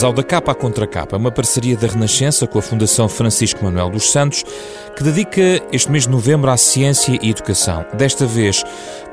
Bem-vindos ao Da Capa à Contra Capa, uma parceria da Renascença com a Fundação Francisco Manuel dos Santos, que dedica este mês de novembro à ciência e educação. Desta vez,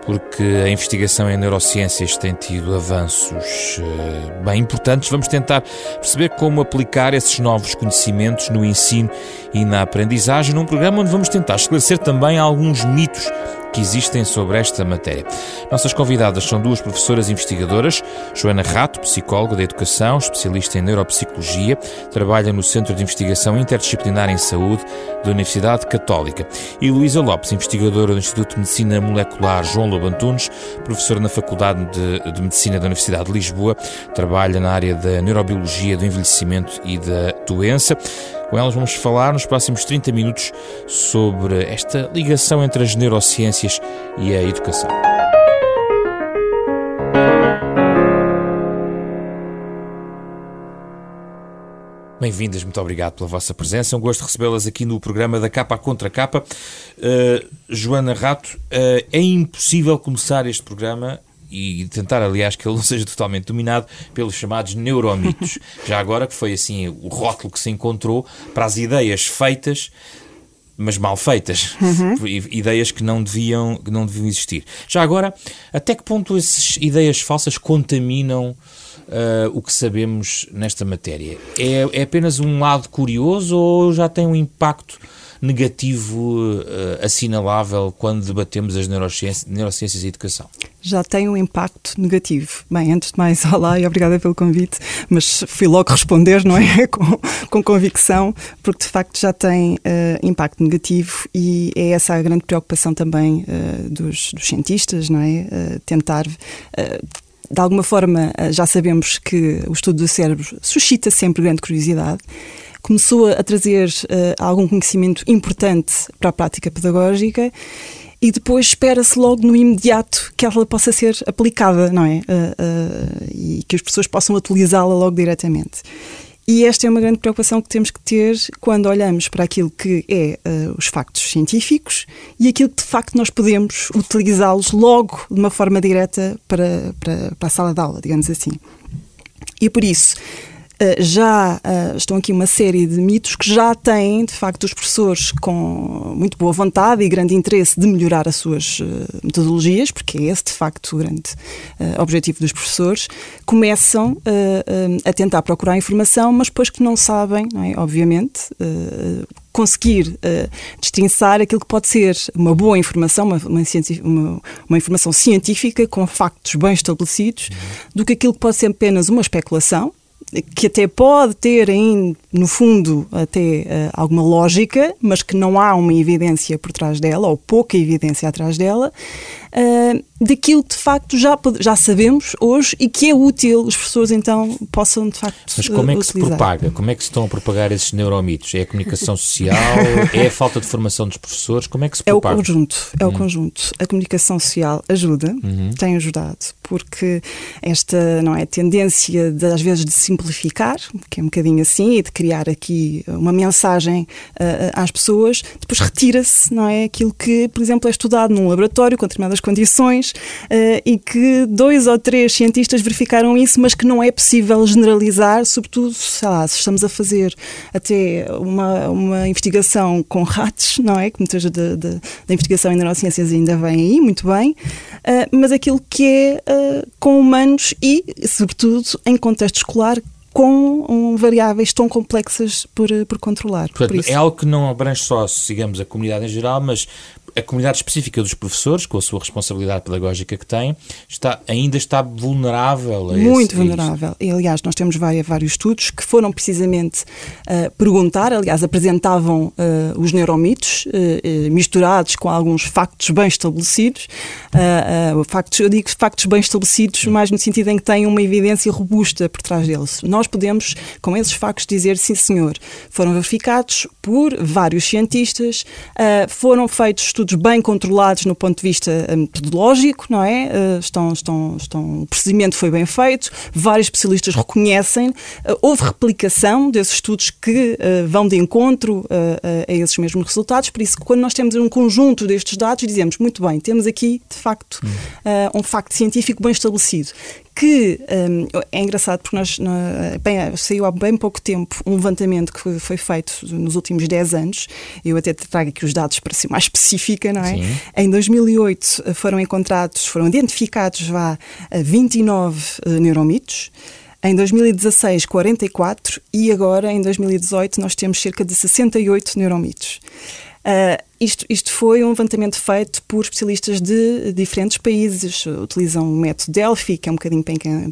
porque a investigação em neurociências tem tido avanços uh, bem importantes, vamos tentar perceber como aplicar esses novos conhecimentos no ensino e na aprendizagem, num programa onde vamos tentar esclarecer também alguns mitos que existem sobre esta matéria. Nossas convidadas são duas professoras investigadoras, Joana Rato, psicóloga da educação, especialista em neuropsicologia, trabalha no Centro de Investigação Interdisciplinar em Saúde da Universidade Católica, e Luísa Lopes, investigadora do Instituto de Medicina Molecular João Lobo Antunes, professora na Faculdade de, de Medicina da Universidade de Lisboa, trabalha na área da neurobiologia do envelhecimento e da doença. Com elas vamos falar nos próximos 30 minutos sobre esta ligação entre as neurociências e a educação. Bem-vindas, muito obrigado pela vossa presença. É um gosto recebê-las aqui no programa da Capa à Contra Capa. Uh, Joana Rato, uh, é impossível começar este programa e tentar, aliás, que ele não seja totalmente dominado pelos chamados neuromitos. Já agora que foi assim o rótulo que se encontrou para as ideias feitas mas mal feitas, uhum. ideias que não deviam que não deviam existir. Já agora, até que ponto essas ideias falsas contaminam uh, o que sabemos nesta matéria? É, é apenas um lado curioso ou já tem um impacto negativo uh, assinalável quando debatemos as neurociências, neurociências e educação? Já tem um impacto negativo. Bem, antes de mais, olá e obrigada pelo convite, mas fui logo responder, não é? com, com convicção, porque de facto já tem uh, impacto negativo e é essa a grande preocupação também uh, dos, dos, cientistas, não é? tentar de alguma forma, já sabemos que o estudo do cérebro suscita sempre grande curiosidade começou a trazer uh, algum conhecimento importante para a prática pedagógica e depois espera-se logo no imediato que ela possa ser aplicada, não é? Uh, uh, e que as pessoas possam utilizá-la logo diretamente. E esta é uma grande preocupação que temos que ter quando olhamos para aquilo que é uh, os factos científicos e aquilo que de facto nós podemos utilizá-los logo de uma forma direta para, para, para a sala de aula, digamos assim. E por isso, já uh, estão aqui uma série de mitos que já têm, de facto, os professores com muito boa vontade e grande interesse de melhorar as suas uh, metodologias, porque é esse, de facto, o grande objetivo dos professores, começam a tentar procurar informação, mas depois que não sabem, não é? obviamente, conseguir uh, destrinçar aquilo que pode ser uma boa informação, uma, uma, uma, uma, informação científica com factos bem estabelecidos, do que aquilo que pode ser apenas uma especulação que até pode ter, em, no fundo, até uh, alguma lógica, mas que não há uma evidência por trás dela, ou pouca evidência atrás dela, uh, daquilo que de facto já, já sabemos hoje e que é útil os professores então possam de facto Mas como é que utilizar. se propaga? Como é que se estão a propagar esses neuromitos? É a comunicação social? é a falta de formação dos professores? Como é que se propaga? É o conjunto, é o hum. conjunto. A comunicação social ajuda, uhum. tem ajudado, porque esta não é tendência de, às vezes de simplificar, que é um bocadinho assim, e de criar aqui uma mensagem uh, às pessoas, depois retira-se, não é? Aquilo que, por exemplo, é estudado num laboratório com determinadas condições uh, e que dois ou três cientistas verificaram isso, mas que não é possível generalizar, sobretudo lá, se estamos a fazer até uma, uma investigação com ratos, não é? Que muitas da, da investigação em neurociências ainda vem aí, muito bem, uh, mas aquilo que é uh, com humanos e, sobretudo, em contexto escolar, com um, variáveis tão complexas por, por controlar. Portanto, por é algo que não abrange só, digamos, a comunidade em geral, mas a comunidade específica dos professores, com a sua responsabilidade pedagógica que tem, está, ainda está vulnerável a Muito esse, vulnerável. E, aliás, nós temos vários, vários estudos que foram precisamente uh, perguntar, aliás, apresentavam uh, os neuromitos uh, misturados com alguns factos bem estabelecidos. factos, eu digo factos bem estabelecidos, mais no sentido em que têm uma evidência robusta por trás deles. Nós podemos, com esses factos, dizer sim, senhor, foram verificados por vários cientistas, foram feitos estudos estudos bem controlados no ponto de vista eh, metodológico, não é? Eh, estão, estão, estão, o procedimento foi bem feito, vários especialistas reconhecem, eh, houve replicação desses estudos que vão de encontro a esses mesmos resultados, por isso, quando nós temos um conjunto destes dados, dizemos, muito bem, temos aqui, de facto, hum. um facto científico bem estabelecido que um, é engraçado porque nós, bem, saiu há bem pouco tempo um levantamento que foi feito nos últimos 10 anos, eu até trago aqui os dados para ser mais específica, não é? Sim. Em 2008 eh, foram encontrados, foram identificados vá 29 uh, neuromitos, em 2016, 44 e agora, em 2018, nós temos cerca de 68 neuromitos. Uh, isto, isto, foi um levantamento feito por especialistas de diferentes países. Utilizam o método Delphi, que é um bocadinho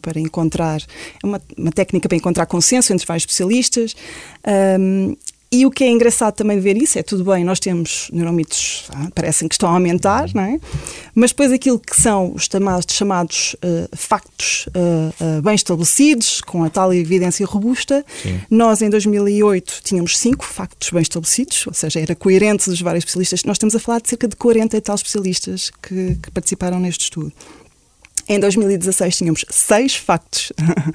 para, encontrar, é uma, uma, técnica para encontrar consenso entre vários especialistas. Um, e o que é engraçado também de ver isso é tudo bem, nós temos neuromitos, ah, parecem que estão a aumentar, não é? Mas depois aquilo que são os chamados, chamados uh, factos uh, uh, bem estabelecidos, com a tal evidência robusta, Sim. nós em 2008 tínhamos cinco factos bem estabelecidos, ou seja, era coerente dos vários especialistas. Nós estamos a falar de cerca de 40 e tal especialistas que, que participaram neste estudo. Em 2016 tínhamos seis factos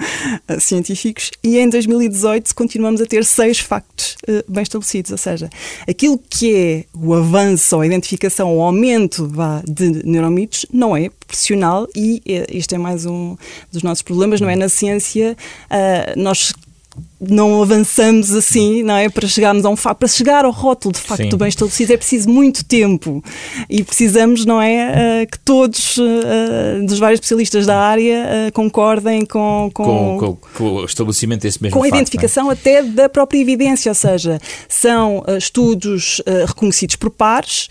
científicos e em 2018 continuamos a ter seis factos uh, bem estabelecidos. Ou seja, aquilo que é o avanço ou a identificação, o aumento vá, de neuromitos não é proporcional e uh, este é mais um dos nossos problemas, não é? Na ciência, uh, nós não avançamos assim, não é? Para chegarmos a um para chegar ao rótulo de facto Sim. bem estabelecido é preciso muito tempo e precisamos, não é, uh, que todos uh, dos vários especialistas da área uh, concordem com com, com, com, com, o estabelecimento desse mesmo com facto, a identificação é? até da própria evidência, ou seja, são estudos reconhecidos por pares,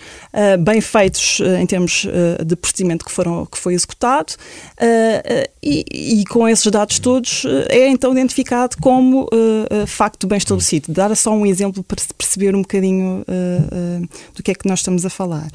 bem feitos em termos de procedimento que foram que foi executado e, e, com esses dados todos é então identificado como uh, facto bem estabelecido. Dar só um exemplo para se perceber um bocadinho uh, do que é que nós estamos a falar.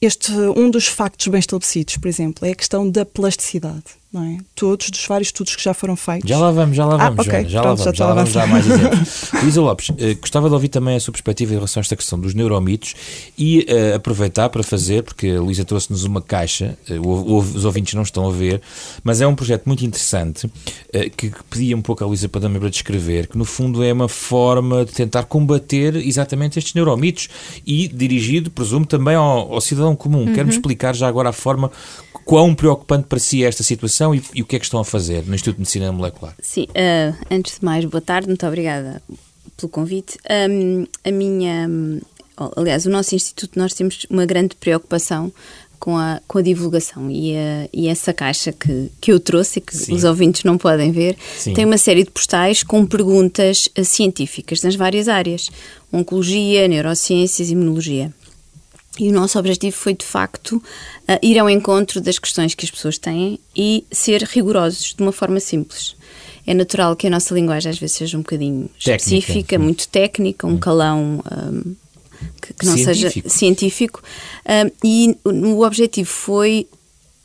Este, um dos factos bem estabelecidos, por exemplo, é a questão da plasticidade não é? Todos, dos vários estudos que já foram feitos. Já lá vamos, já lá ah, vamos, ah, okay. já, Pronto, lá vamos, já, já lá vamos, já mais exemplos. Luísa Lopes, uh, gostava de ouvir também a sua perspectiva em relação a esta questão dos neuromitos e uh, aproveitar para fazer, porque a Luísa trouxe-nos uma caixa, uh, os ouvintes não estão a ver, mas é um projeto muito interessante que pedia um pouco a Luísa para também para descrever, que no fundo é uma forma de tentar combater exatamente estes neuromitos e dirigido, presumo, também ao, ao cidadão comum. Uhum. Quer-me explicar já agora a forma quão preocupante para si é esta situação e, e, o que é que estão a fazer no Instituto de Medicina Molecular? Sim, uh, antes de mais, boa tarde, muito obrigada pelo convite. Um, a minha, aliás, o nosso Instituto, nós temos uma grande preocupação com a, com a divulgação e, a, e essa caixa que, que eu trouxe e que Sim. os ouvintes não podem ver Sim. tem uma série de postais com perguntas uh, científicas nas várias áreas: oncologia, neurociências, imunologia. E o nosso objetivo foi, de facto, uh, ir ao encontro das questões que as pessoas têm e ser rigorosos de uma forma simples. É natural que a nossa linguagem às vezes seja um bocadinho técnica. específica, muito técnica, um hum. calão um, que, que, não científico. seja científico. Um, e o objetivo foi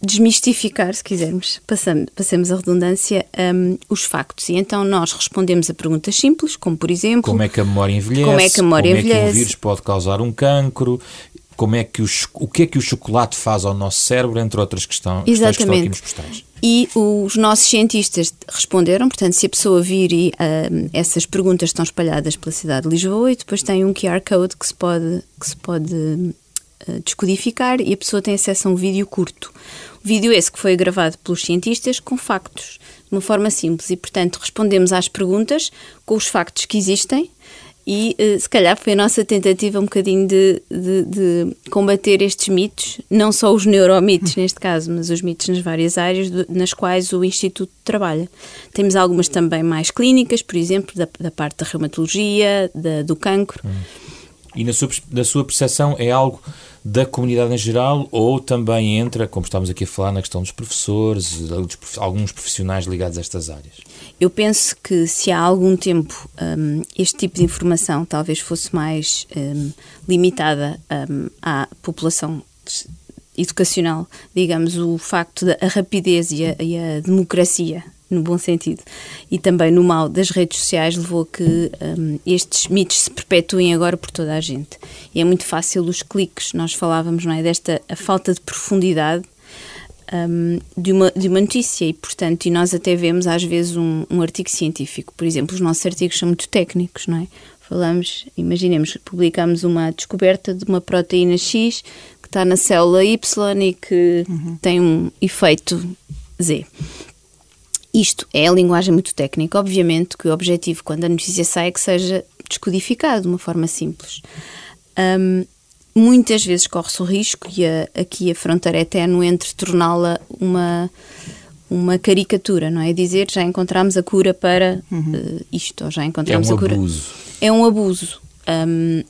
desmistificar, se quisermos, passamos, passemos a redundância, um, os factos. E então nós respondemos a perguntas simples, como por exemplo... Como é que a memória envelhece? Como é que a memória como envelhece? É que o vírus pode causar um cancro? Como é que o, o que é que o chocolate faz ao nosso cérebro, entre outras questões, questões que estão aqui nos postais. E os nossos cientistas responderam, portanto, se a pessoa vir e uh, essas perguntas estão espalhadas pela cidade de Lisboa e depois tem um QR Code que se pode, que se pode uh, descodificar e a pessoa tem acesso a um vídeo curto. O vídeo esse que foi gravado pelos cientistas com factos, de uma forma simples e, portanto, respondemos às perguntas com os factos que existem e uh, se calhar foi a nossa tentativa um bocadinho de, de, de, combater estes mitos, não só os neuromitos neste caso, mas os mitos nas várias áreas do, nas quais o Instituto trabalha. Temos algumas também mais clínicas, por exemplo, da, da parte da reumatologia, da, do cancro. Hum. E na sua, na sua percepção é algo da comunidade em geral ou também entra, como estamos aqui a falar, na questão dos professores, alguns profissionais ligados a estas áreas? Eu penso que se há algum tempo um, este tipo de informação talvez fosse mais um, limitada um, à população educacional, digamos, o facto da rapidez e a, e a democracia no bom sentido, e também no mal das redes sociais levou a que um, estes mitos se perpetuem agora por toda a gente. E é muito fácil os cliques, nós falávamos, não é, desta a falta de profundidade um, de, uma, de uma notícia e, portanto, e nós até vemos às vezes um, um artigo científico, por exemplo, os nossos artigos são muito técnicos, não é? Falamos, imaginemos, publicamos uma descoberta de uma proteína X que está na célula Y e que uhum. tem um efeito Z. isto é a linguagem muito técnica, obviamente que o objetivo, quando a notícia sai, é que seja descodificado de uma forma simples. Um, muitas vezes corre-se o risco, e a, aqui a fronteira é ténue entre torná-la uma, uma caricatura, não é? Dizer já encontramos a cura para uhum. uh, isto, ou já encontramos é um a cura. Abuso. É um abuso. Um,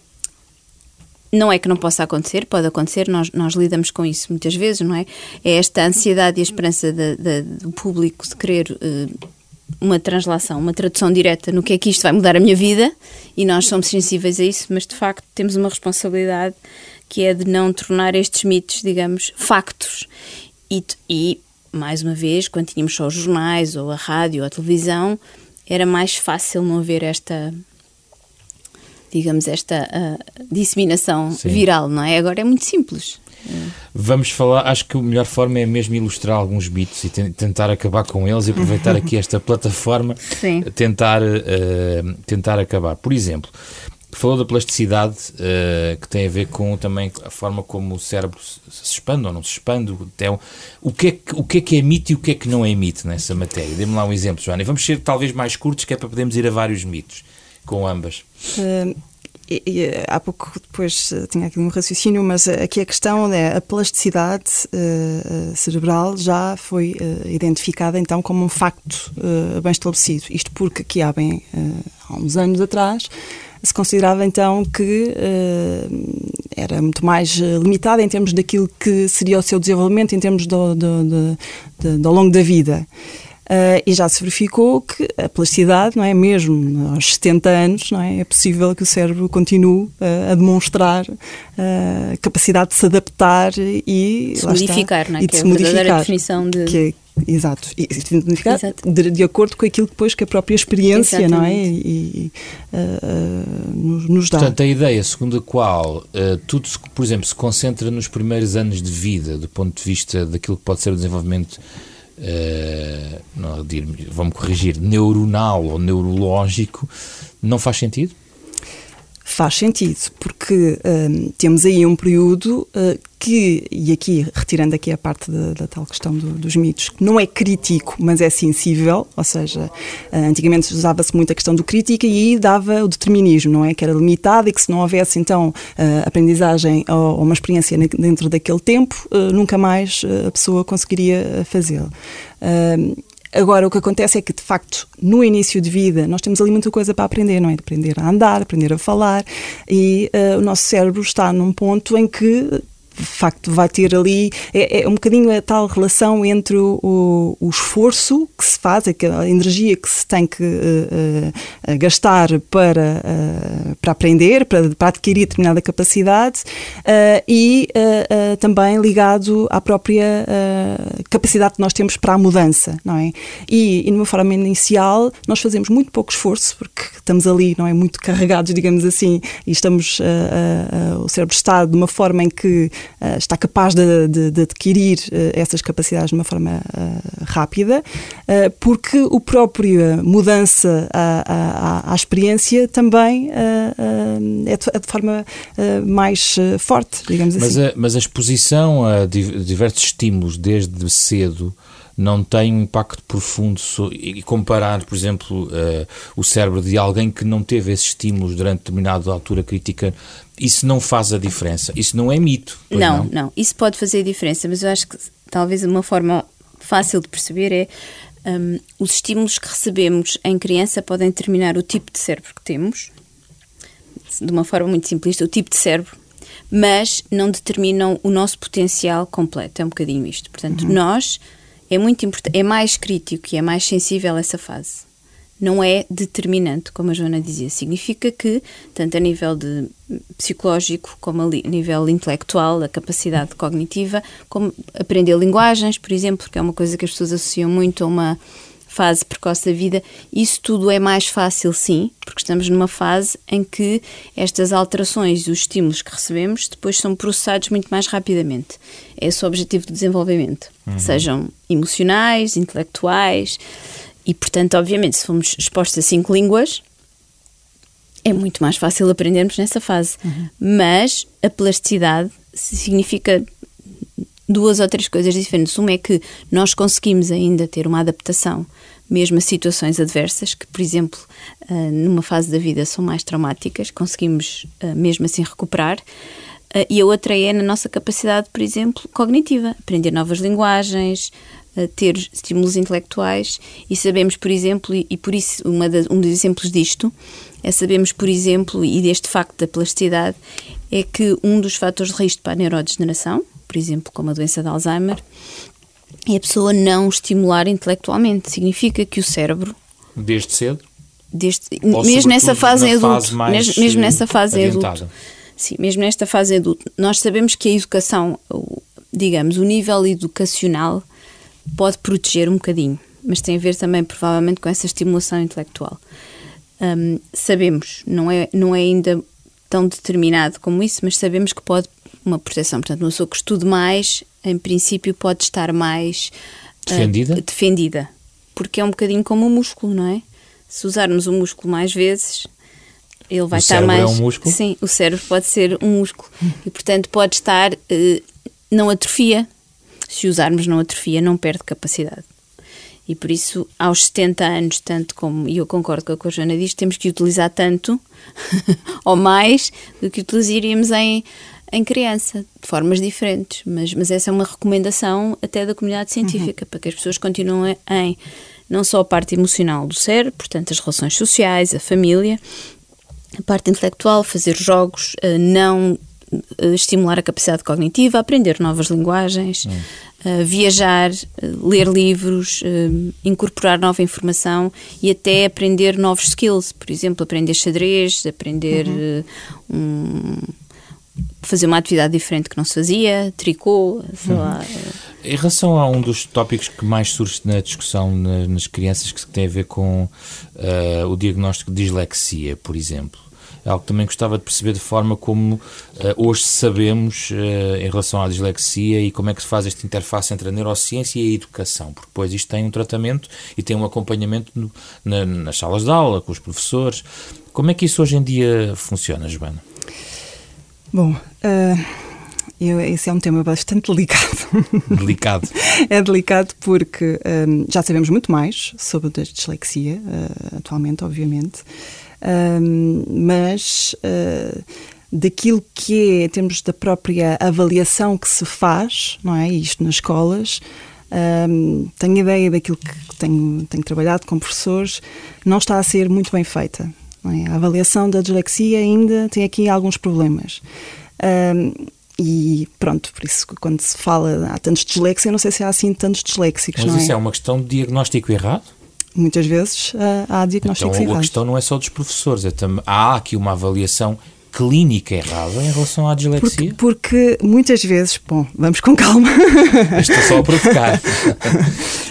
não é que não possa acontecer, pode acontecer, nós, nós lidamos com isso muitas vezes, não é? É esta ansiedade e a esperança de, de, do público de querer uh, uma translação, uma tradução direta no que é que isto vai mudar a minha vida e nós somos sensíveis a isso, mas de facto temos uma responsabilidade que é de não tornar estes mitos, digamos, factos. E, e mais uma vez, quando tínhamos só os jornais ou a rádio ou a televisão, era mais fácil não haver esta digamos, esta uh, disseminação Sim. viral, não é? Agora é muito simples. Vamos falar, acho que a melhor forma é mesmo ilustrar alguns mitos e tentar acabar com eles e aproveitar aqui esta plataforma, Sim. tentar, uh, tentar acabar. Por exemplo, falou da plasticidade uh, que tem a ver com também a forma como o cérebro se expande ou não se expande. Então, o, que é que, o que é que é mito e o que é que não é mito nessa matéria? Dê-me lá um exemplo, Joana. E vamos ser talvez mais curtos, que é para podermos ir a vários mitos com ambas. Uh, e, e, há pouco depois eh, tinha aqui um raciocínio, mas eh, aqui a questão é a plasticidade uh, cerebral já foi uh, identificada então como um facto uh, bem estabelecido. Isto porque aqui há bem há uns anos atrás se considerava então que era muito mais limitada em termos daquilo que seria o seu desenvolvimento em termos do, do, do, do ao longo da vida. Uh, e já se verificou que a plasticidade, não é mesmo aos 70 anos, não é, é possível que o cérebro continue uh, a demonstrar uh, capacidade de se adaptar e se modificar, está, não é? E de se é modificar, definição de que é, Exato, e, Exato. De, de, acordo com aquilo depois que a própria experiência Exatamente. não é? E, e uh, nos, nos, dá. Portanto, a ideia segundo a qual uh, tudo, se, por exemplo, se concentra nos primeiros anos de vida, do ponto de vista daquilo que pode ser o desenvolvimento uh, não, vamos corrigir, neuronal ou neurológico, não faz sentido? Faz sentido, porque um, temos aí um período uh, que, e aqui, retirando aqui a parte da, da tal questão do, dos mitos, não é crítico, mas é sensível, ou seja, uh, antigamente usava-se muito a questão do crítica e aí dava o determinismo, não é? Que era limitado e que se não houvesse, então, uh, aprendizagem ou, uma experiência dentro daquele tempo, nunca mais a pessoa conseguiria fazê-lo. Agora, o que acontece é que, de facto, no início de vida, nós temos ali muita coisa para aprender, não é? Aprender a andar, aprender a falar, e uh, o nosso cérebro está num ponto em que de facto vai ter ali é, é, um bocadinho a tal relação entre o, o, esforço que se faz, aquela energia que se tem que uh, uh, gastar para, uh, para aprender, para, para adquirir determinada capacidade e também ligado à própria capacidade que nós temos para a mudança, não é? E, e numa forma inicial nós fazemos muito pouco esforço porque estamos ali, não é, muito carregados, digamos assim, e estamos o cérebro está de uma forma em que está capaz de, de, de adquirir uh, essas capacidades de uma forma uh, rápida, porque o próprio mudança à, à, à experiência também é de, é, de, forma mais forte, digamos mas assim. A, mas a exposição a diversos estímulos desde cedo não tem um impacto profundo e comparar, por exemplo, uh, o cérebro de alguém que não teve esses estímulos durante determinada altura crítica, isso não faz a diferença. Isso não é mito. Não, não, não, Isso pode fazer a diferença, mas eu acho que talvez uma forma fácil de perceber é um, os estímulos que recebemos em criança podem determinar o tipo de cérebro que temos, de uma forma muito simplista, o tipo de cérebro, mas não determinam o nosso potencial completo. É um bocadinho isto. Portanto, uhum. nós é muito importante, é mais crítico e é mais sensível essa fase. Não é determinante, como a Joana dizia. Significa que, tanto a nível de psicológico como a nível intelectual, a capacidade cognitiva, como aprender linguagens, por exemplo, que é uma coisa que as pessoas associam muito a uma fase precoce da vida, isso tudo é mais fácil, sim, porque estamos numa fase em que estas alterações e os estímulos que recebemos depois são processados muito mais rapidamente. É esse o objetivo do desenvolvimento, uhum. sejam emocionais, intelectuais, e portanto, obviamente, se formos expostos a cinco línguas, é muito mais fácil aprendermos nessa fase. Uhum. Mas a plasticidade significa duas ou três coisas diferentes. Uma é que nós conseguimos ainda ter uma adaptação mesmo a situações adversas, que, por exemplo, uh, numa fase da vida são mais traumáticas, conseguimos uh, mesmo assim recuperar. Uh, e a outra é na nossa capacidade, por exemplo, cognitiva, aprender novas linguagens, ter estímulos intelectuais e sabemos, por exemplo, e, por isso um dos exemplos disto é sabemos, por exemplo, e deste facto da plasticidade, é que um dos fatores de risco para a neurodegeneração, por exemplo, como a doença de Alzheimer, é a pessoa não estimular intelectualmente. Significa que o cérebro. Desde cedo? Desde, mesmo nessa fase em adulto. Mesmo, mesmo nessa fase em adulto. Sim, mesmo nesta fase adulto. Nós sabemos que a educação, digamos, o nível educacional pode proteger um bocadinho, mas tem a ver também, provavelmente, com essa estimulação intelectual. Um, sabemos, não é, não é ainda tão determinado como isso, mas sabemos que pode uma proteção. Portanto, uma pessoa que estude mais, em princípio, pode estar mais defendida. Uh, defendida. Porque é um bocadinho como o músculo, não é? Se usarmos o músculo mais vezes, ele vai o estar mais. É um músculo? Sim, o cérebro pode ser um músculo. E, portanto, pode estar. Uh, não atrofia. Se usarmos não atrofia, não perde capacidade. E por isso, aos 70 anos, tanto como, e eu concordo com o que a Joana diz, temos que utilizar tanto ou mais do que utilizaríamos em, em criança, de formas diferentes. Mas, mas essa é uma recomendação até da comunidade científica, uhum. para que as pessoas continuem em não só a parte emocional do cérebro, portanto, as relações sociais, a família, a parte intelectual, fazer jogos, eh, não eh, estimular a capacidade cognitiva, aprender novas linguagens. Uhum Uh, viajar, ler livros, incorporar nova informação e até aprender novos skills, por exemplo, aprender xadrez, aprender uhum. um, fazer uma atividade diferente que não se fazia, tricô, sei uhum. lá. Em relação a um dos tópicos que mais surge na discussão nas crianças que tem a ver com o diagnóstico de dislexia, por exemplo. É algo que também gostava de perceber de forma como uh, hoje sabemos uh, em relação à dislexia e como é que se faz esta interface entre a neurociência e a educação, porque depois isto tem um tratamento e tem um acompanhamento no, na, nas salas de aula, com os professores. Como é que isso hoje em dia funciona, Joana? Bom, uh... Eu, esse é um tema bastante delicado. Delicado. é delicado porque um, já sabemos muito mais sobre a dislexia, uh, atualmente, obviamente mas uh, daquilo que é, em termos da própria avaliação que se faz, não é? Isto nas escolas, um, tenho ideia daquilo que tenho, tenho trabalhado com professores, não está a ser muito bem feita. É? A avaliação da dislexia ainda tem aqui alguns problemas. Um, e pronto, por isso quando se fala há tantos disléxicos, eu não sei se há assim tantos disléxicos. Mas isso é? é uma questão de diagnóstico errado? muitas vezes uh, há diagnósticos então, errados. a questão não é só dos professores, é também, há aqui uma avaliação clínica errada em relação à dislexia? Porque, porque muitas vezes, bom, vamos com calma. Estou só a provocar.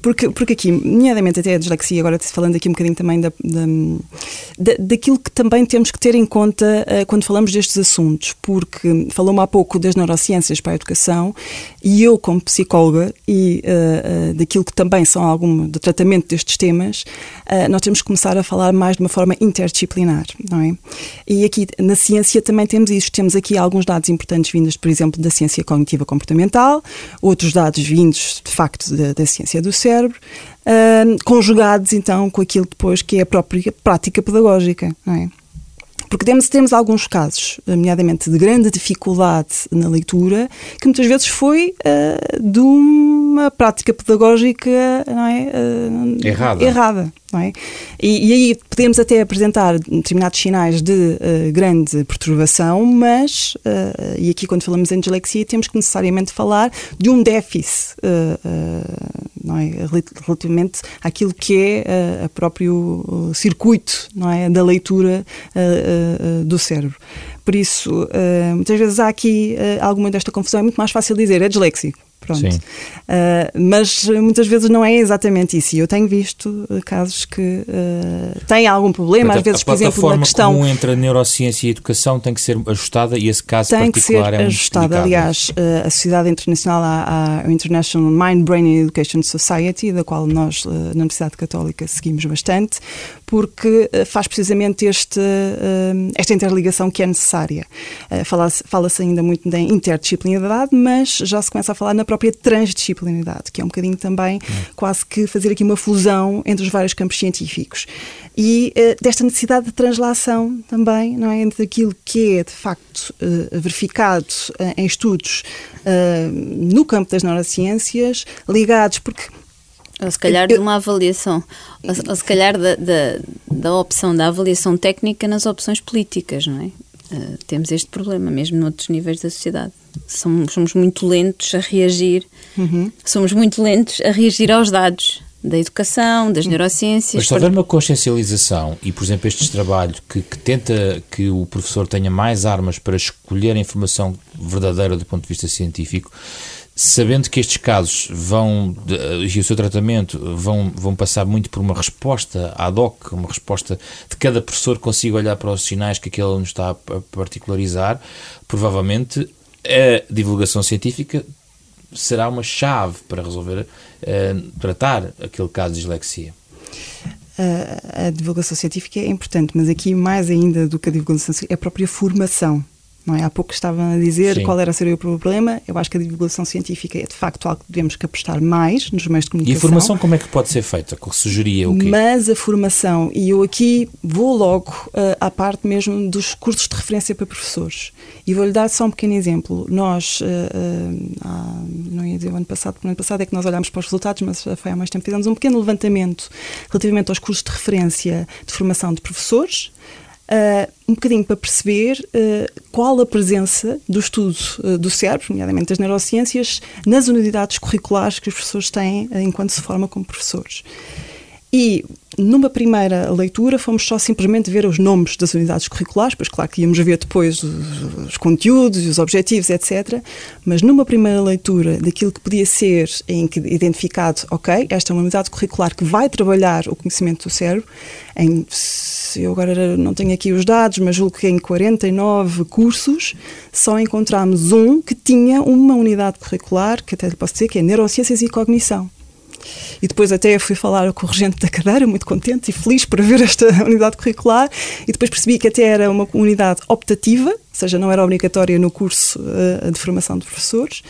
porque, porque aqui, nomeadamente até a dislexia, agora falando aqui um bocadinho também da, da, daquilo que também temos que ter em conta uh, quando falamos destes assuntos, porque falou-me há pouco das neurociências para a educação e eu, como psicóloga, e uh, uh, daquilo que também são algum do tratamento destes temas, nós temos que começar a falar mais de uma forma interdisciplinar, não é? E aqui na ciência também temos isso, temos aqui alguns dados importantes vindos, por exemplo, da ciência cognitiva comportamental, outros dados vindos, de facto, da, da ciência do cérebro, uh, conjugados então com aquilo depois que é a própria prática pedagógica. Não é? Porque temos, temos alguns casos, nomeadamente de grande dificuldade na leitura, que muitas vezes foi uh, de uma prática pedagógica não é? Uh, errada. errada não é? E, e, aí podemos até apresentar determinados sinais de uh, grande perturbação, mas, uh, e aqui quando falamos em dislexia, temos que necessariamente falar de um déficit, uh, não é? Relativamente àquilo que é o próprio circuito, não é? Da leitura do cérebro. Por isso, muitas vezes há aqui alguma desta confusão, é muito mais fácil dizer é disléxico Pronto. Uh, mas muitas vezes não é exatamente isso. E eu tenho visto casos que uh, têm algum problema, Portanto, às vezes, por exemplo, na questão. comum entre a neurociência e a educação tem que ser ajustada e esse caso tem particular que ser é um ajustada. Aliás, uh, a Sociedade Internacional, a, a International Mind Brain Education Society, da qual nós, na Universidade Católica, seguimos bastante, porque uh, faz precisamente este, uh, esta interligação que é necessária. Fala-se fala ainda muito da interdisciplinaridade, mas já se começa a falar na própria transdisciplinaridade, que é um bocadinho também hum. quase que fazer aqui uma fusão entre os vários campos científicos. E desta necessidade de translação também, não é? Entre aquilo que é de facto verificado em estudos no campo das neurociências, ligados, porque ou se calhar de uma avaliação, ou, se calhar da, da, da, opção da avaliação técnica nas opções políticas, não é? Uh, temos este problema, mesmo noutros níveis da sociedade. Somos, somos muito lentos a reagir, uhum. somos muito lentos a reagir aos dados da educação, das neurociências. Mas se houver uma consciencialização e, por exemplo, estes trabalhos que, que, tenta que o professor tenha mais armas para escolher a informação verdadeira do ponto de vista científico, sabendo que estes casos vão e o seu tratamento vão, vão passar muito por uma resposta ad hoc, uma resposta de cada professor consiga olhar para os sinais que aquele aluno está a particularizar, provavelmente a divulgação científica será uma chave para resolver, uh, tratar aquele caso de dislexia. A divulgação científica é importante, mas aqui mais ainda do que a divulgação científica é a própria formação não é? Há pouco estavam a dizer Sim. qual era ser o problema. Eu acho que a divulgação científica é de facto algo que devemos que apostar mais nos meios de comunicação. E a formação como é que pode ser feita? Sugeria o quê? Mas a formação, e eu aqui vou logo uh, à parte mesmo dos cursos de referência para professores. E vou-lhe dar só um pequeno exemplo. Nós, uh, uh, não ia dizer o ano passado, porque o ano passado é que nós olhámos para os resultados, mas foi há mais tempo, fizemos um pequeno levantamento relativamente aos cursos de referência de formação de professores Uh, um bocadinho para perceber uh, qual a presença do estudo uh, do cérebro, nomeadamente das neurociências, nas unidades curriculares que as pessoas têm enquanto se formam como professores. E numa primeira leitura fomos só simplesmente ver os nomes das unidades curriculares, pois claro que íamos ver depois os, os conteúdos os objetivos, etc. Mas numa primeira leitura daquilo que podia ser em que identificado, ok, esta é uma unidade curricular que vai trabalhar o conhecimento do cérebro, em, eu agora não tenho aqui os dados, mas julgo que em 49 cursos só encontramos um que tinha uma unidade curricular, que até lhe posso dizer que é Neurociências e Cognição. E depois até fui falar com o regente da cadeira, muito contente e feliz por ver esta unidade curricular, e depois percebi que até era uma unidade optativa, ou seja, não era obrigatória no curso uh, de formação de professores.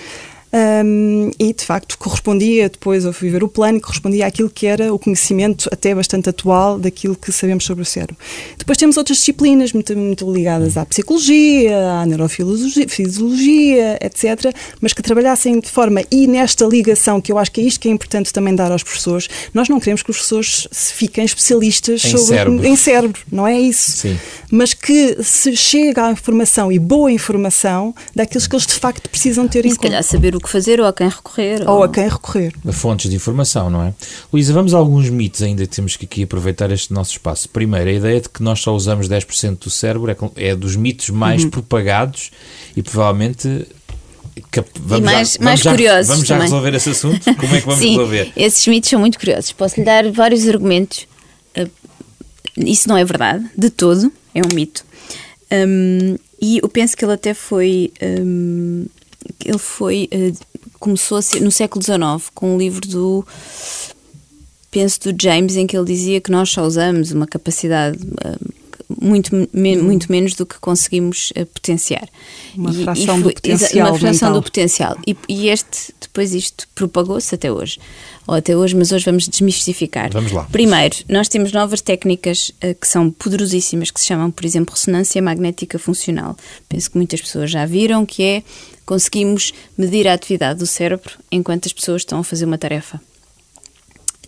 Um, e de facto correspondia, depois eu fui ver o plano, correspondia àquilo que era o conhecimento até bastante atual daquilo que sabemos sobre o cérebro. Depois temos outras disciplinas muito, muito ligadas à psicologia, à neurofisiologia, etc., mas que trabalhassem de forma e nesta ligação, que eu acho que é isto que é importante também dar aos professores, nós não queremos que os professores fiquem especialistas em, sobre, cérebro. em cérebro, não é isso? Sim. Mas que se chega à informação e boa informação daqueles que eles de facto precisam ter e em se conta. calhar saber o que fazer ou a quem recorrer. Ou, ou... a quem recorrer. A fontes de informação, não é? Luísa, vamos a alguns mitos ainda que temos que aqui aproveitar este nosso espaço. Primeiro, a ideia de que nós só usamos 10% do cérebro é, é dos mitos mais uhum. propagados e provavelmente Vamos e mais, já, mais já, curiosos. Vamos já também. resolver esse assunto? Como é que vamos Sim, resolver? Esses mitos são muito curiosos. Posso lhe dar vários argumentos. Uh, isso não é verdade, de todo, é um mito. Um, e eu penso que ele até foi. Um, ele foi uh, começou a ser no século XIX com um livro do penso do James em que ele dizia que nós só usamos uma capacidade uh, muito, me, muito menos do que conseguimos uh, potenciar. Uma e, fração e foi, do potencial. Uma fração mental. do potencial. E, e, este, depois isto propagou-se até hoje. Ou até hoje, mas hoje vamos desmistificar. Vamos lá. Primeiro, nós temos novas técnicas uh, que são poderosíssimas, que se chamam, por exemplo, ressonância magnética funcional. Penso que muitas pessoas já viram, que é conseguimos medir a atividade do cérebro enquanto as pessoas estão a fazer uma tarefa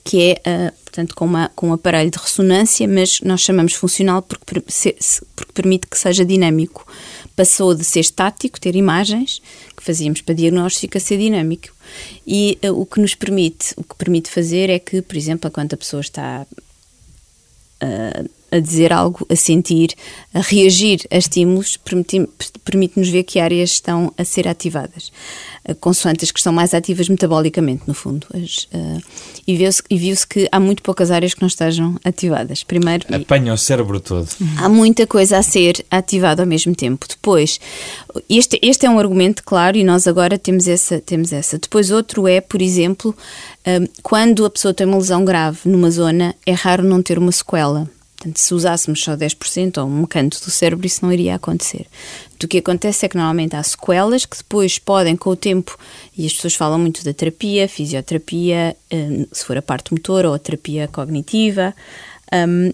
que é, uh, portanto, com, uma, com um aparelho de ressonância, mas nós chamamos funcional porque, porque permite que seja dinâmico. Passou de ser estático, ter imagens, que fazíamos para diagnóstico, a ser dinâmico. E uh, o que nos permite, o que permite fazer é que, por exemplo, enquanto a pessoa está uh, a dizer algo, a sentir, a reagir a estímulos, permite-nos ver que áreas estão a ser ativadas, uh, consoante as que estão mais ativas metabolicamente, no fundo. As, uh, e viu-se viu que há muito poucas áreas que não estejam ativadas. Primeiro, apanha o cérebro todo. Há muita coisa a ser ativada ao mesmo tempo. Depois, este, este é um argumento claro e nós agora temos essa, temos essa. Depois, outro é, por exemplo, uh, quando a pessoa tem uma lesão grave numa zona, é raro não ter uma sequela Portanto, se usássemos só 10% ou um canto do cérebro, isso não iria acontecer. O que acontece é que normalmente há sequelas que depois podem, com o tempo, e as pessoas falam muito da terapia, fisioterapia, hum, se for a parte motora ou a terapia cognitiva, um,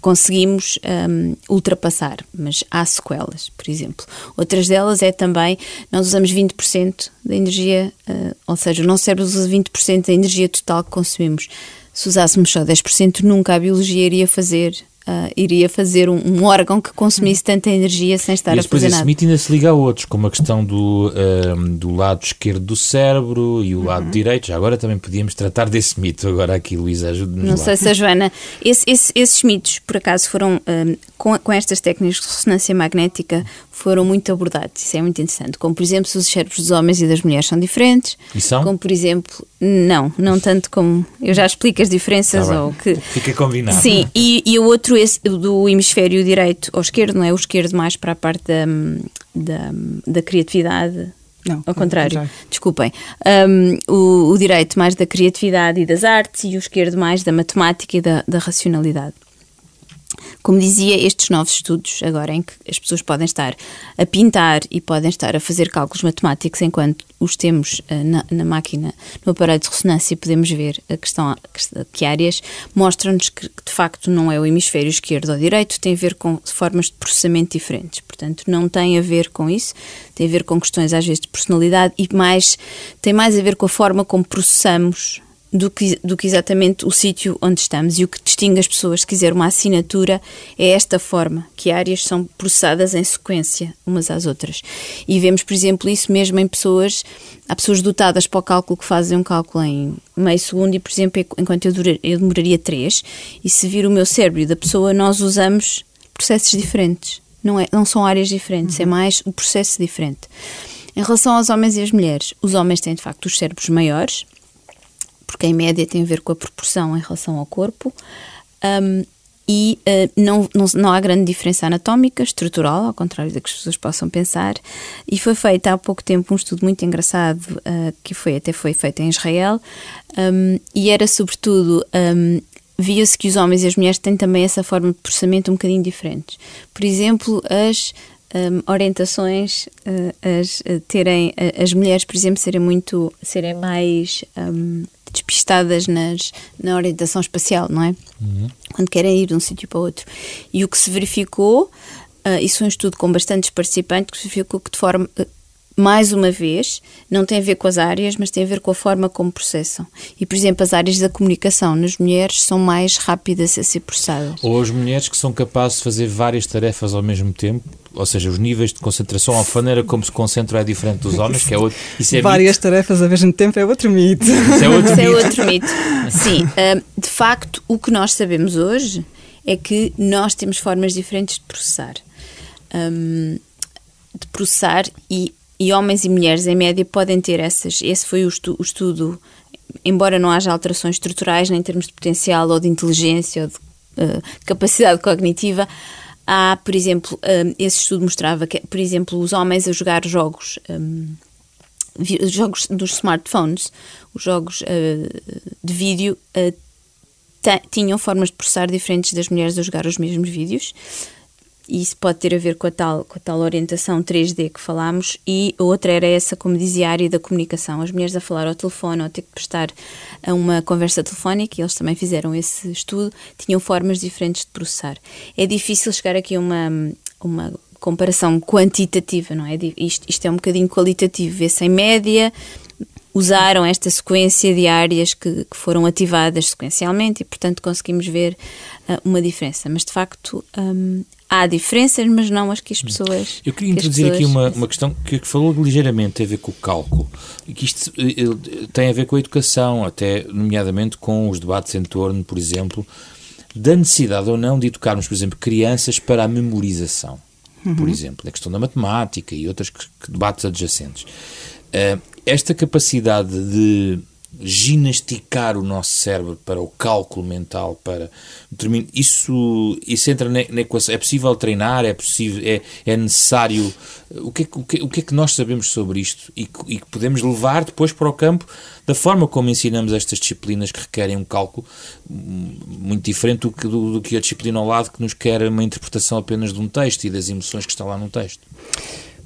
conseguimos um, ultrapassar, mas há sequelas, por exemplo. Outras delas é também, nós usamos 20% da energia, uh, ou seja, o nosso cérebro usa 20% da energia total que consumimos. Se usássemos só 10%, nunca a biologia iria fazer Uh, iria fazer um, um, órgão que consumisse tanta energia sem estar e a fazer nada. Esse mito ainda se liga a outros, como a questão do, uh, do lado esquerdo do cérebro e o uhum. lado direito. Já agora também podíamos tratar desse mito. Agora aqui, Luísa, ajude-nos Não lá. sei se a Joana... Esse, esse, esses mitos, por acaso, foram, uh, com, com estas técnicas de ressonância magnética, foram muito abordados. Isso é muito interessante. Como, por exemplo, se os cérebros dos homens e das mulheres são diferentes. E são? Como, por exemplo, não, não tanto como. Eu já explico as diferenças. Tá ou que... Fica combinado. Sim, e, e o outro, esse, do hemisfério direito ou esquerdo, não é? O esquerdo mais para a parte da, da, da criatividade. Não, ao contrário, desculpem. Um, o, o, direito mais da criatividade e das artes e o esquerdo mais da matemática e da, da racionalidade. Como dizia, estes novos estudos, agora em que as pessoas podem estar a pintar e podem estar a fazer cálculos matemáticos enquanto os temos uh, na, na, máquina, no aparelho de ressonância, podemos ver a questão, que áreas, mostram-nos que, que, de facto não é o hemisfério esquerdo ou direito, tem a ver com formas de processamento diferentes. Portanto, não tem a ver com isso, tem a ver com questões às vezes de personalidade e mais tem mais a ver com a forma como processamos do que, do que exatamente o sítio onde estamos. E o que distingue as pessoas, se quiser uma assinatura, é esta forma, que áreas são processadas em sequência umas às outras. E vemos, por exemplo, isso mesmo em pessoas, há pessoas dotadas para o cálculo que fazem um cálculo em meio segundo e, por exemplo, enquanto eu, durar, eu demoraria três, e se vir o meu cérebro e da pessoa, nós usamos processos diferentes. Não, é, não são áreas diferentes, é uhum. mais o processo diferente. Em relação aos homens e às mulheres, os homens têm de facto os cérebros maiores, porque em média tem a ver com a proporção em relação ao corpo. Um, e uh, não, não, não, há grande diferença anatómica, estrutural, ao contrário do que as pessoas possam pensar. E foi feito há pouco tempo um estudo muito engraçado, uh, que foi até foi feito em Israel, um, e era sobretudo. Um, Via-se que os homens e as mulheres têm também essa forma de processamento um bocadinho diferentes. Por exemplo, as um, orientações, uh, as terem as mulheres, por exemplo, serem muito serem mais um, despistadas nas, na orientação espacial, não é? Uhum. Quando querem ir de um sítio para outro. E o que se verificou, uh, isso foi um estudo com bastantes participantes, que se verificou que de forma. Uh, mais uma vez, não tem a ver com as áreas, mas tem a ver com a forma como processam. E, por exemplo, as áreas da comunicação nas mulheres são mais rápidas a ser processadas. Ou as mulheres que são capazes de fazer várias tarefas ao mesmo tempo, ou seja, os níveis de concentração, a maneira como se concentram é diferente dos homens, que é outro. Isso é várias mito. tarefas ao mesmo tempo é outro mito. Isso é outro, isso é mito. É outro mito. Sim, hum, de facto, o que nós sabemos hoje é que nós temos formas diferentes de processar. Um, de processar e e homens e mulheres, em média, podem ter essas. Esse foi o, estu, o estudo, embora não haja alterações estruturais, nem em termos de potencial ou de inteligência ou de uh, capacidade cognitiva. Há, por exemplo, um, eh, esse estudo mostrava que, por exemplo, os homens a jogar jogos. Um, jogos dos smartphones, os jogos uh, de vídeo, uh, tinham formas de processar diferentes das mulheres a jogar os mesmos vídeos isso pode ter a ver com a tal, com a tal orientação 3D que falámos, e outra era essa, como dizia, a área da comunicação. As mulheres a falar ao telefone ou ter que prestar a uma conversa telefónica, e eles também fizeram esse estudo, tinham formas diferentes de processar. É difícil chegar aqui a uma, uma comparação quantitativa, não é? Isto, isto é um bocadinho qualitativo, vê-se em média usaram esta sequência de áreas que, que, foram ativadas sequencialmente e, portanto, conseguimos ver uh, uma diferença. Mas, de facto, um, há diferenças, mas não as que as pessoas. Eu queria introduzir aqui uma, uma questão que falou ligeiramente tem a ver com o cálculo, e que isto eh, eh, tem a ver com a educação, até nomeadamente com os debates em torno, por exemplo, da necessidade ou não de educarmos, por exemplo, crianças para a memorização, uhum. por exemplo, a questão da matemática e outros debates adjacentes. Uh, esta capacidade de ginasticar o nosso cérebro para o cálculo mental, para isso, isso entra na, na equação. É possível treinar, é possível, é, é necessário. O que é, o, que, o que é que nós sabemos sobre isto e que, e que podemos levar depois para o campo da forma como ensinamos estas disciplinas que requerem um cálculo muito diferente do que, do, do que a disciplina ao lado que nos quer uma interpretação apenas de um texto e das emoções que estão lá no texto.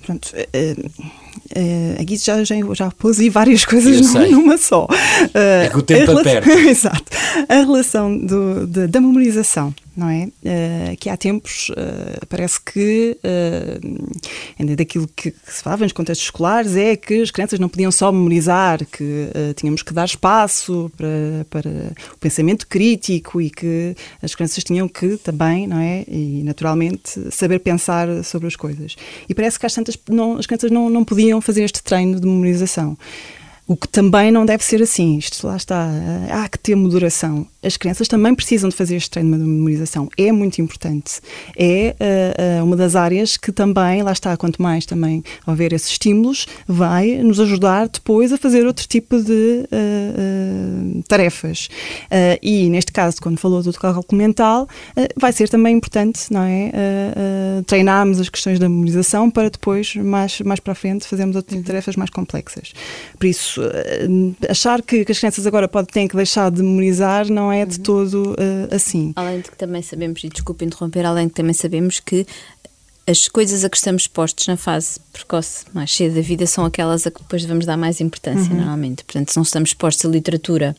Pronto, uh, aqui já, já, já pus várias coisas numa só. É que o tempo aperta. Exato. A relação do, de, da memorização não é? Uh, que há tempos uh, parece que, uh, ainda daquilo que, que, se falava nos contextos escolares, é que as crianças não podiam só memorizar, que tínhamos que dar espaço para, para o pensamento crítico e que as crianças tinham que também, não é? E naturalmente saber pensar sobre as coisas. E parece que às tantas não, as crianças não, não podiam fazer este treino de memorização. O que também não deve ser assim. Isto lá está. Há que ter moderação. As crianças também precisam de fazer este treino de memorização. É muito importante. É uh, uh, uma das áreas que também, lá está, quanto mais também houver esses estímulos, vai nos ajudar depois a fazer outro tipo de uh, tarefas. e neste caso, quando falou do cálculo mental, vai ser também importante, não é? treinarmos as questões da memorização para depois, mais, mais para a frente, fazermos outras tarefas mais complexas. Por isso, uh, achar que, que, as crianças agora podem, têm que deixar de memorizar não é de uhum. todo uh, assim. Além de que também sabemos, e desculpe interromper, além de que também sabemos que as coisas a que estamos expostos na fase precoce, mais cedo da vida, são aquelas a que depois devemos dar mais importância, uhum. normalmente. Portanto, se não estamos expostos à literatura,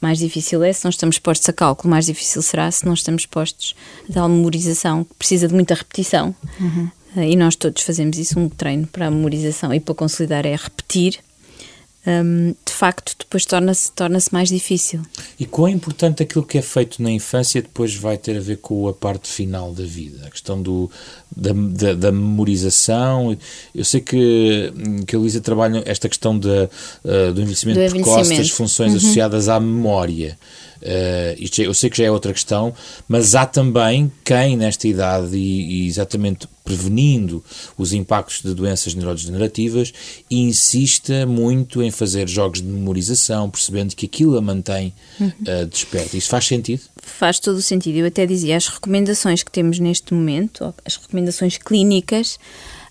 mais difícil é. Se não estamos expostos a cálculo, mais difícil será. Se não estamos expostos a tal memorização, que precisa de muita repetição. Uhum. E nós todos fazemos isso, um treino para a memorização e para consolidar é repetir um, de facto depois torna-se torna mais difícil. E quão importante aquilo que é feito na infância depois vai ter a ver com a parte final da vida, a questão do, da, da, da memorização. Eu sei que, que a Luísa trabalha esta questão de, uh, do envelhecimento, do precoce, das funções uhum. associadas à memória. Uh, isto eu sei que já é outra questão, mas há também quem nesta idade e, e exatamente prevenindo os impactos de doenças neurodegenerativas insista muito em fazer jogos de memorização, percebendo que aquilo a mantém uhum. uh, desperta. Isso faz sentido? Faz todo o sentido. Eu até dizia, as recomendações que temos neste momento, as recomendações clínicas,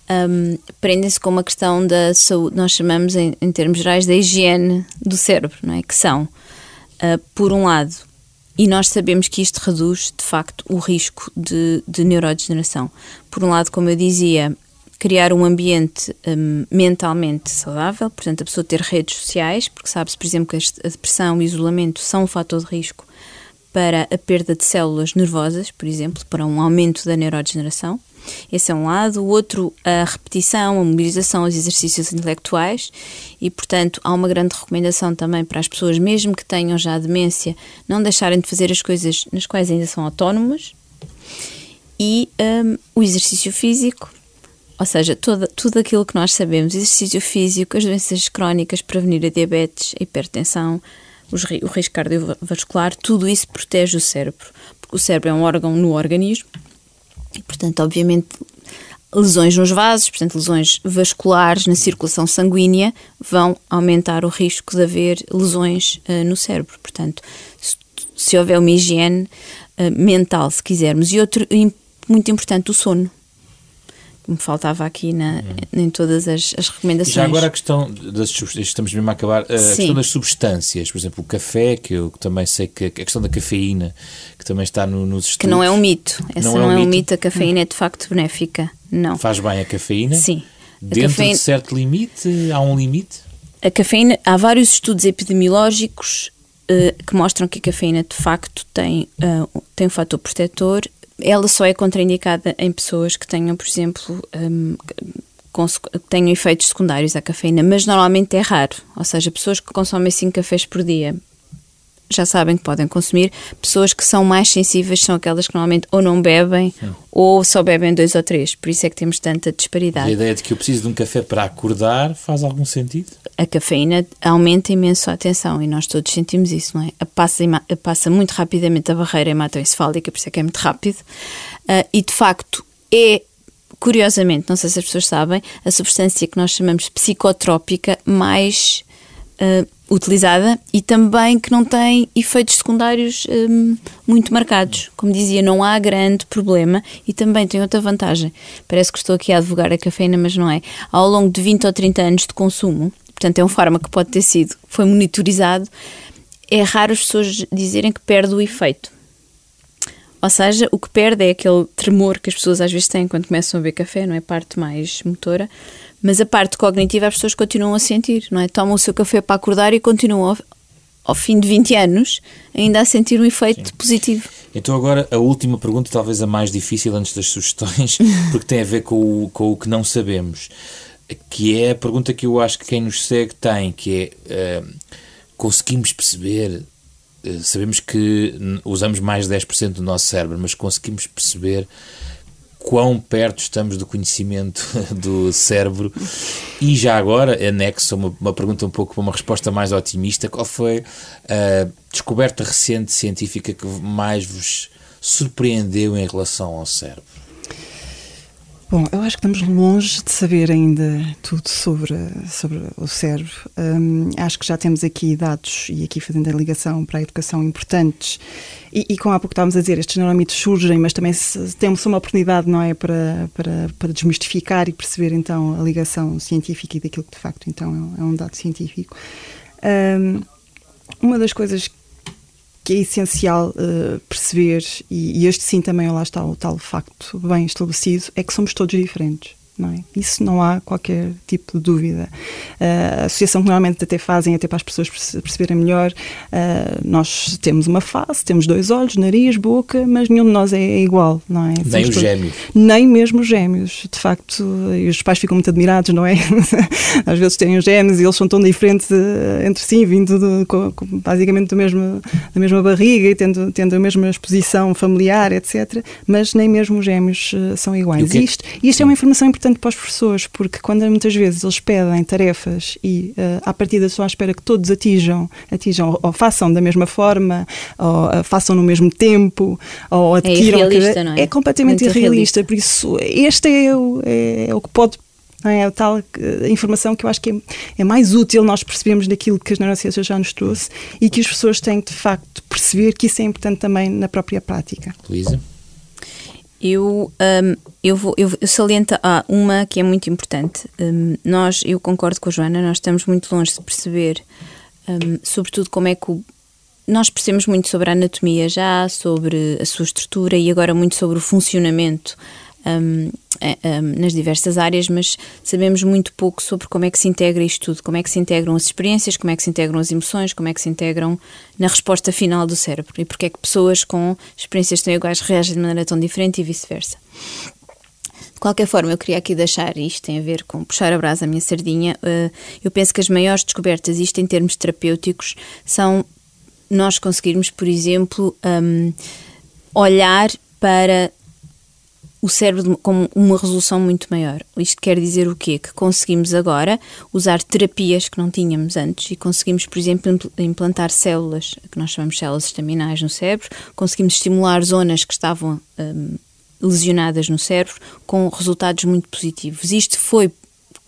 um, prendem-se com uma questão da saúde, nós chamamos em, em termos gerais da higiene do cérebro, não é? Que são uh, por um lado, e nós sabemos que isto reduz, de facto, o risco de, de neurodegeneração. Por um lado, como eu dizia, criar um ambiente um, mentalmente saudável, portanto, a pessoa ter redes sociais, porque sabe-se, por exemplo, que a depressão e o isolamento são um fator de risco para a perda de células nervosas, por exemplo, para um aumento da neurodegeneração. Esse é um lado. O outro, a repetição, a mobilização, os exercícios intelectuais. E, portanto, há uma grande recomendação também para as pessoas, mesmo que tenham já demência, não deixarem de fazer as coisas nas quais ainda são autónomas. E um, o exercício físico, ou seja, todo, tudo aquilo que nós sabemos, exercício físico, as doenças crónicas, prevenir a diabetes, a hipertensão, os, o risco cardiovascular, tudo isso protege o cérebro, porque o cérebro é um órgão no organismo e, portanto, obviamente, lesões nos vasos, portanto, lesões vasculares na circulação sanguínea, vão aumentar o risco de haver lesões uh, no cérebro. Portanto, se, se, houver uma higiene uh, mental, se quisermos. E outro, muito importante, o sono me faltava aqui na, uhum. em todas as, as recomendações. E já agora a questão das estamos mesmo a acabar, a Sim. questão das substâncias, por exemplo, o café, que eu também sei que a questão da cafeína, que também está no, nos estudos. Que não é um mito, essa não, é não é, um, é um mito. a cafeína é de facto benéfica, não. Faz bem a cafeína? Sim. Dentro cafeína... de certo limite, há um limite? A cafeína, há vários estudos epidemiológicos uh, que mostram que a cafeína de facto tem, uh, tem um fator protetor ela só é contraindicada em pessoas que tenham, por exemplo, um, tenham efeitos secundários à cafeína, mas normalmente é raro. Ou seja, pessoas que consomem 5 cafés por dia já sabem que podem consumir. Pessoas que são mais sensíveis são aquelas que normalmente ou não bebem Sim. ou só bebem dois ou três. Por isso é que temos tanta disparidade. E a ideia de que eu preciso de um café para acordar faz algum sentido? A cafeína aumenta imenso a atenção e nós todos sentimos isso, não é? Passa, passa muito rapidamente a barreira hematoencefálica, por isso é que é muito rápido. Uh, e de facto é curiosamente, não sei se as pessoas sabem, a substância que nós chamamos psicotrópica mais uh, utilizada e também que não tem efeitos secundários um, muito marcados. Como dizia, não há grande problema e também tem outra vantagem. Parece que estou aqui a advogar a cafeína, mas não é. Ao longo de 20 ou 30 anos de consumo, portanto é um fármaco que pode ter sido, foi monitorizado, é raro as pessoas dizerem que perde o efeito. Ou seja, o que perde é aquele tremor que as pessoas às vezes têm quando começam a beber café, não é? Parte mais motora. Mas a parte cognitiva as pessoas continuam a sentir, não é? Tomam o seu café para acordar e continuam ao, fim de 20 anos ainda a sentir um efeito Sim. positivo. Então agora a última pergunta, talvez a mais difícil antes das sugestões, porque tem a ver com o, com o que não sabemos, que é a pergunta que eu acho que quem nos segue tem, que é uh, conseguimos perceber eh, sabemos que usamos mais de 10% do nosso cérebro, mas conseguimos perceber quão perto estamos do conhecimento do cérebro. E já agora, anexo uma, uma pergunta um pouco para uma resposta mais otimista: qual foi a descoberta recente científica que mais vos surpreendeu em relação ao cérebro? Bom, eu acho que estamos longe de saber ainda tudo sobre, sobre o cérebro. Um, acho que já temos aqui dados, e aqui fazendo a ligação para a educação, importantes. E, e como há pouco estávamos a dizer, estes neuromitos surgem, mas também se, temos uma oportunidade, não é, para, para, para desmistificar e perceber então a ligação científica e daquilo que de facto então é um dado científico. Um, uma das coisas que é essencial uh, perceber, e, e, este sim também lá está o tal facto bem estabelecido, é que somos todos diferentes. Não é? Isso não há qualquer tipo de dúvida. Uh, a associação que normalmente até fazem, até para as pessoas perceberem melhor, uh, nós temos uma face, temos dois olhos, nariz, boca, mas nenhum de nós é, é igual, não é? Nem os gêmeos. Nem mesmo os gêmeos. De facto, e os pais ficam muito admirados, não é? Às vezes têm os gêmeos e eles são tão diferentes uh, entre si, vindo de, com, com, basicamente do mesmo, da mesma barriga e tendo, tendo a mesma exposição familiar, etc. Mas nem mesmo os gêmeos são iguais. E, é isto, isto é uma informação importante importante para os professores, porque quando muitas vezes eles pedem tarefas e uh, à partida só à espera que todos atinjam, atinjam ou, ou façam da mesma forma, ou uh, façam no mesmo tempo, ou é adquiram. É, irrealista, não é? é completamente Muito irrealista, irrealista, por isso este é o, é, é o que pode é a tal a informação que eu acho que é, é, mais útil nós percebemos daquilo que as neurociências já nos trouxe e que as pessoas têm de facto perceber que isso é importante também na própria prática. Luísa? Eu, um, eu, vou, eu, eu saliento ah, uma que é muito importante. Um, nós, eu concordo com a Joana, nós estamos muito longe de perceber, um, sobretudo, como é que o, nós percebemos muito sobre a anatomia já, sobre a sua estrutura e agora muito sobre o funcionamento um, um, nas diversas áreas, mas sabemos muito pouco sobre como é que se integra isto tudo, como é que se integram as experiências, como é que se integram as emoções, como é que se integram na resposta final do cérebro e porque é que pessoas com experiências tão iguais reagem de maneira tão diferente e vice-versa. De qualquer forma, eu queria aqui deixar isto, tem a ver com puxar a brasa à minha sardinha. Uh, eu penso que as maiores descobertas, isto em termos terapêuticos, são nós conseguirmos, por exemplo, um, olhar para o cérebro com uma resolução muito maior. Isto quer dizer o quê? Que conseguimos agora usar terapias que não tínhamos antes e conseguimos, por exemplo, implantar células, que nós chamamos células estaminais no cérebro, conseguimos estimular zonas que estavam um, lesionadas no cérebro com resultados muito positivos. Isto foi,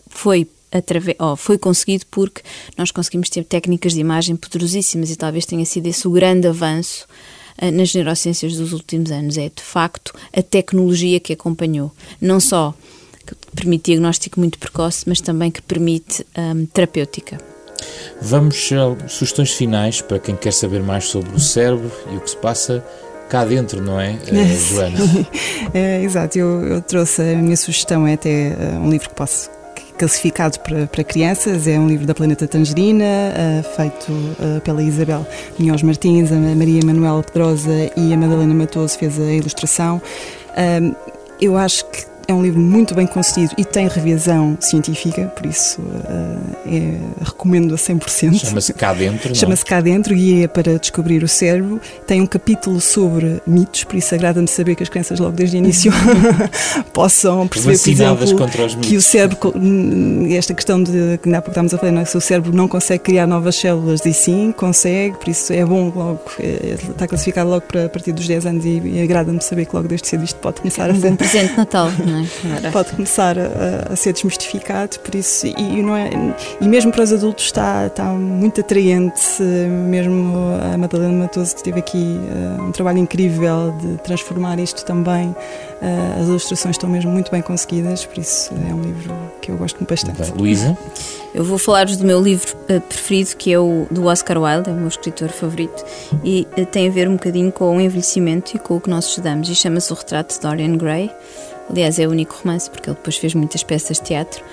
foi Através, oh, foi conseguido porque nós conseguimos ter técnicas de imagem poderosíssimas e talvez tenha sido esse o grande avanço nas neurociências dos últimos anos. É, de facto, a tecnologia que acompanhou. Não só que permite diagnóstico muito precoce, mas também que permite um, terapêutica. Vamos a sugestões finais para quem quer saber mais sobre o cérebro e o que se passa cá dentro, não é, eh, Joana? é, exato, eu, eu, trouxe a minha sugestão, é até um livro que posso classificado para, para crianças. É um livro da Planeta Tangerina, uh, feito uh, pela Isabel Minhoz Martins, a Maria Manuel Pedrosa e a Madalena Matoso fez a ilustração. Eu acho que é um livro muito bem conseguido e tem revisão científica, por isso uh, é, recomendo a 100%. Chama-se Cá Dentro. É? Chama-se Cá Dentro, Guia para Descobrir o Cérebro. Tem um capítulo sobre mitos, por isso agrada-me saber que as crianças logo desde o início possam perceber, por exemplo, que o cérebro, esta questão de que há pouco estávamos a falar, não é? se o cérebro não consegue criar novas células, e sim, consegue, por isso é bom logo, é, está classificado logo para a partir dos 10 anos e, e agrada-me saber que logo desde cedo isto pode começar a ser. Um presente Natal, não é? é? pode começar a, a, ser desmistificado, por isso, e, não é, e mesmo para os adultos está, está muito atraente, mesmo a Madalena Matoso que teve aqui uh, um trabalho incrível de transformar isto também, uh, as ilustrações estão mesmo muito bem conseguidas, por isso é um livro que eu gosto bastante. Luísa? Eu vou falar-vos do meu livro uh, preferido, que é o do Oscar Wilde, é o meu escritor favorito, e tem a ver um bocadinho com o envelhecimento e com o que nós estudamos, e chama-se O Retrato de Dorian Gray. Aliás, é o único romance, porque ele depois fez muitas peças de teatro.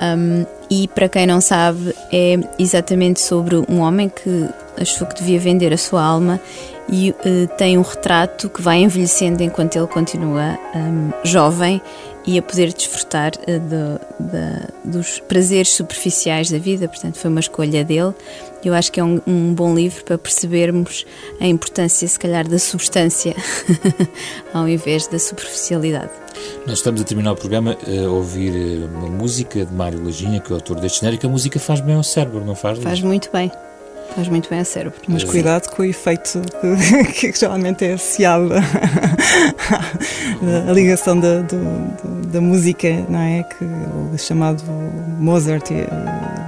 Um, e para quem não sabe, é exatamente sobre um homem que achou que devia vender a sua alma e uh, tem um retrato que vai envelhecendo enquanto ele continua um, jovem e a poder desfrutar uh, do, de, dos prazeres superficiais da vida. Portanto, foi uma escolha dele. Eu acho que é um, um bom livro para percebermos a importância, se calhar, da substância ao invés da superficialidade. Nós estamos a terminar o programa a ouvir eh, uma música de Mário Lajinha, que é o autor deste genérico. A música faz bem ao cérebro, não faz? Faz muito bem. Faz muito bem ao cérebro. Mas cuidado com o efeito que, que geralmente é associado à ligação da, do, da música, não é? Que, o chamado Mozart,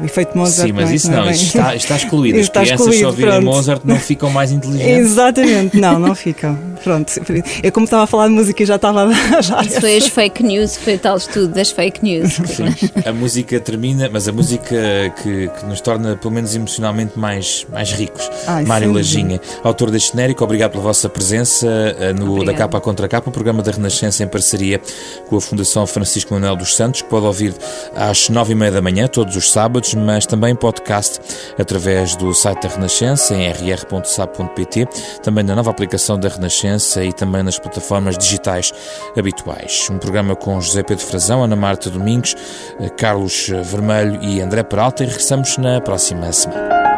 o efeito Mozart. Sim, mas não é? isso não, não é está, está excluído. As está crianças excluído, só ouvirem Mozart não ficam mais inteligentes. Exatamente, não, não ficam. Pronto, eu como estava a falar de música já estava a já Isso foi as fake news, foi tal estudo das fake news. Sim, a música termina, mas a música que, que nos torna pelo menos emocionalmente mais mais, ricos. Ai, Mário Lajinha, autor deste genérico, obrigado pela vossa presença eh, no Obrigada. Da Capa à Contra Capa, um programa da Renascença em parceria com a Fundação Francisco Manuel dos Santos, que pode ouvir às nove e meia da manhã, todos os sábados, mas também podcast através do site da Renascença, em rr.sab.pt, também na nova aplicação da Renascença e também nas plataformas digitais habituais. Um programa com José Pedro Frazão, Ana Marta Domingos, eh, Carlos Vermelho e André Peralta e regressamos na próxima semana.